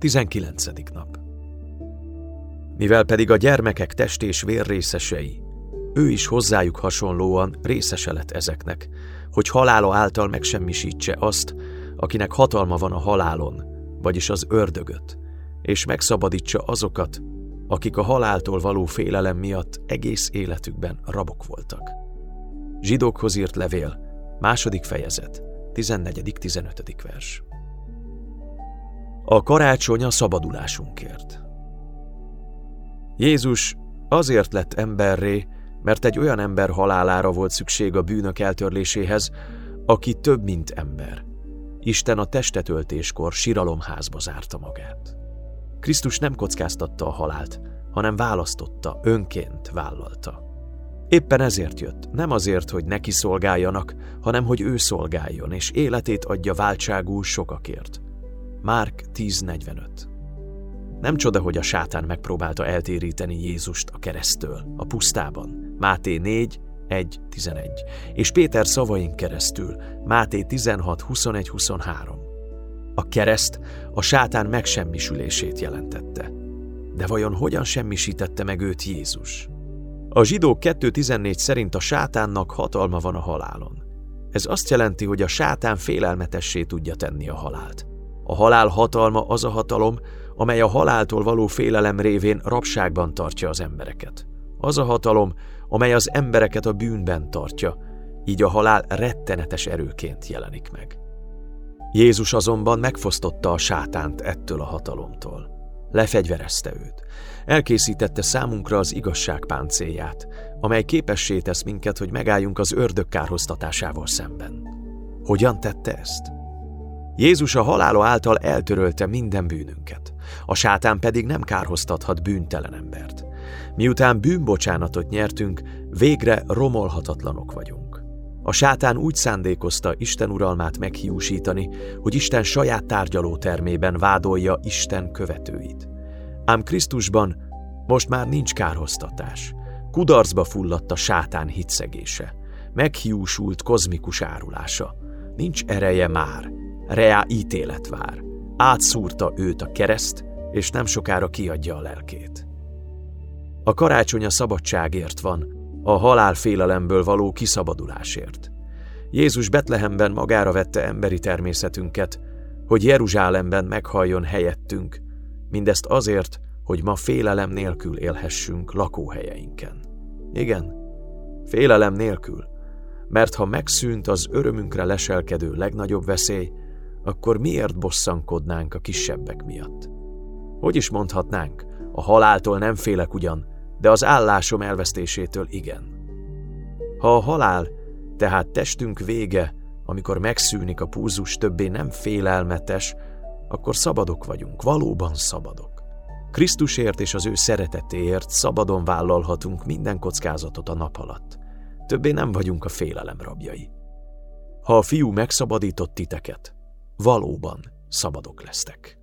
19. nap Mivel pedig a gyermekek test és vér részesei, ő is hozzájuk hasonlóan részese lett ezeknek, hogy halála által megsemmisítse azt, akinek hatalma van a halálon, vagyis az ördögöt, és megszabadítsa azokat, akik a haláltól való félelem miatt egész életükben rabok voltak. Zsidókhoz írt levél, második fejezet, 14.-15. vers. A karácsony a szabadulásunkért. Jézus azért lett emberré, mert egy olyan ember halálára volt szükség a bűnök eltörléséhez, aki több, mint ember. Isten a testetöltéskor siralomházba zárta magát. Krisztus nem kockáztatta a halált, hanem választotta, önként vállalta. Éppen ezért jött, nem azért, hogy neki szolgáljanak, hanem hogy ő szolgáljon, és életét adja váltságú sokakért. Márk 10.45 Nem csoda, hogy a sátán megpróbálta eltéríteni Jézust a keresztől, a pusztában. Máté 4, 1, 11. És Péter szavain keresztül, Máté 16, 21, 23. A kereszt a sátán megsemmisülését jelentette. De vajon hogyan semmisítette meg őt Jézus? A zsidók 2.14 szerint a sátánnak hatalma van a halálon. Ez azt jelenti, hogy a sátán félelmetessé tudja tenni a halált. A halál hatalma az a hatalom, amely a haláltól való félelem révén rabságban tartja az embereket. Az a hatalom, amely az embereket a bűnben tartja, így a halál rettenetes erőként jelenik meg. Jézus azonban megfosztotta a sátánt ettől a hatalomtól. Lefegyverezte őt. Elkészítette számunkra az igazság páncélját, amely képessé tesz minket, hogy megálljunk az ördög kárhoztatásával szemben. Hogyan tette ezt? Jézus a halála által eltörölte minden bűnünket, a sátán pedig nem kárhoztathat bűntelen embert. Miután bűnbocsánatot nyertünk, végre romolhatatlanok vagyunk. A sátán úgy szándékozta Isten uralmát meghiúsítani, hogy Isten saját tárgyaló termében vádolja Isten követőit. Ám Krisztusban most már nincs kárhoztatás. Kudarcba fulladt a sátán hitszegése. Meghiúsult kozmikus árulása. Nincs ereje már, reá ítélet vár. Átszúrta őt a kereszt, és nem sokára kiadja a lelkét. A karácsony a szabadságért van, a halál félelemből való kiszabadulásért. Jézus Betlehemben magára vette emberi természetünket, hogy Jeruzsálemben meghalljon helyettünk, mindezt azért, hogy ma félelem nélkül élhessünk lakóhelyeinken. Igen, félelem nélkül, mert ha megszűnt az örömünkre leselkedő legnagyobb veszély, akkor miért bosszankodnánk a kisebbek miatt? Hogy is mondhatnánk, a haláltól nem félek ugyan, de az állásom elvesztésétől igen. Ha a halál, tehát testünk vége, amikor megszűnik a púzus többé nem félelmetes, akkor szabadok vagyunk, valóban szabadok. Krisztusért és az ő szeretetéért szabadon vállalhatunk minden kockázatot a nap alatt. Többé nem vagyunk a félelem rabjai. Ha a fiú megszabadított titeket, valóban szabadok lesztek.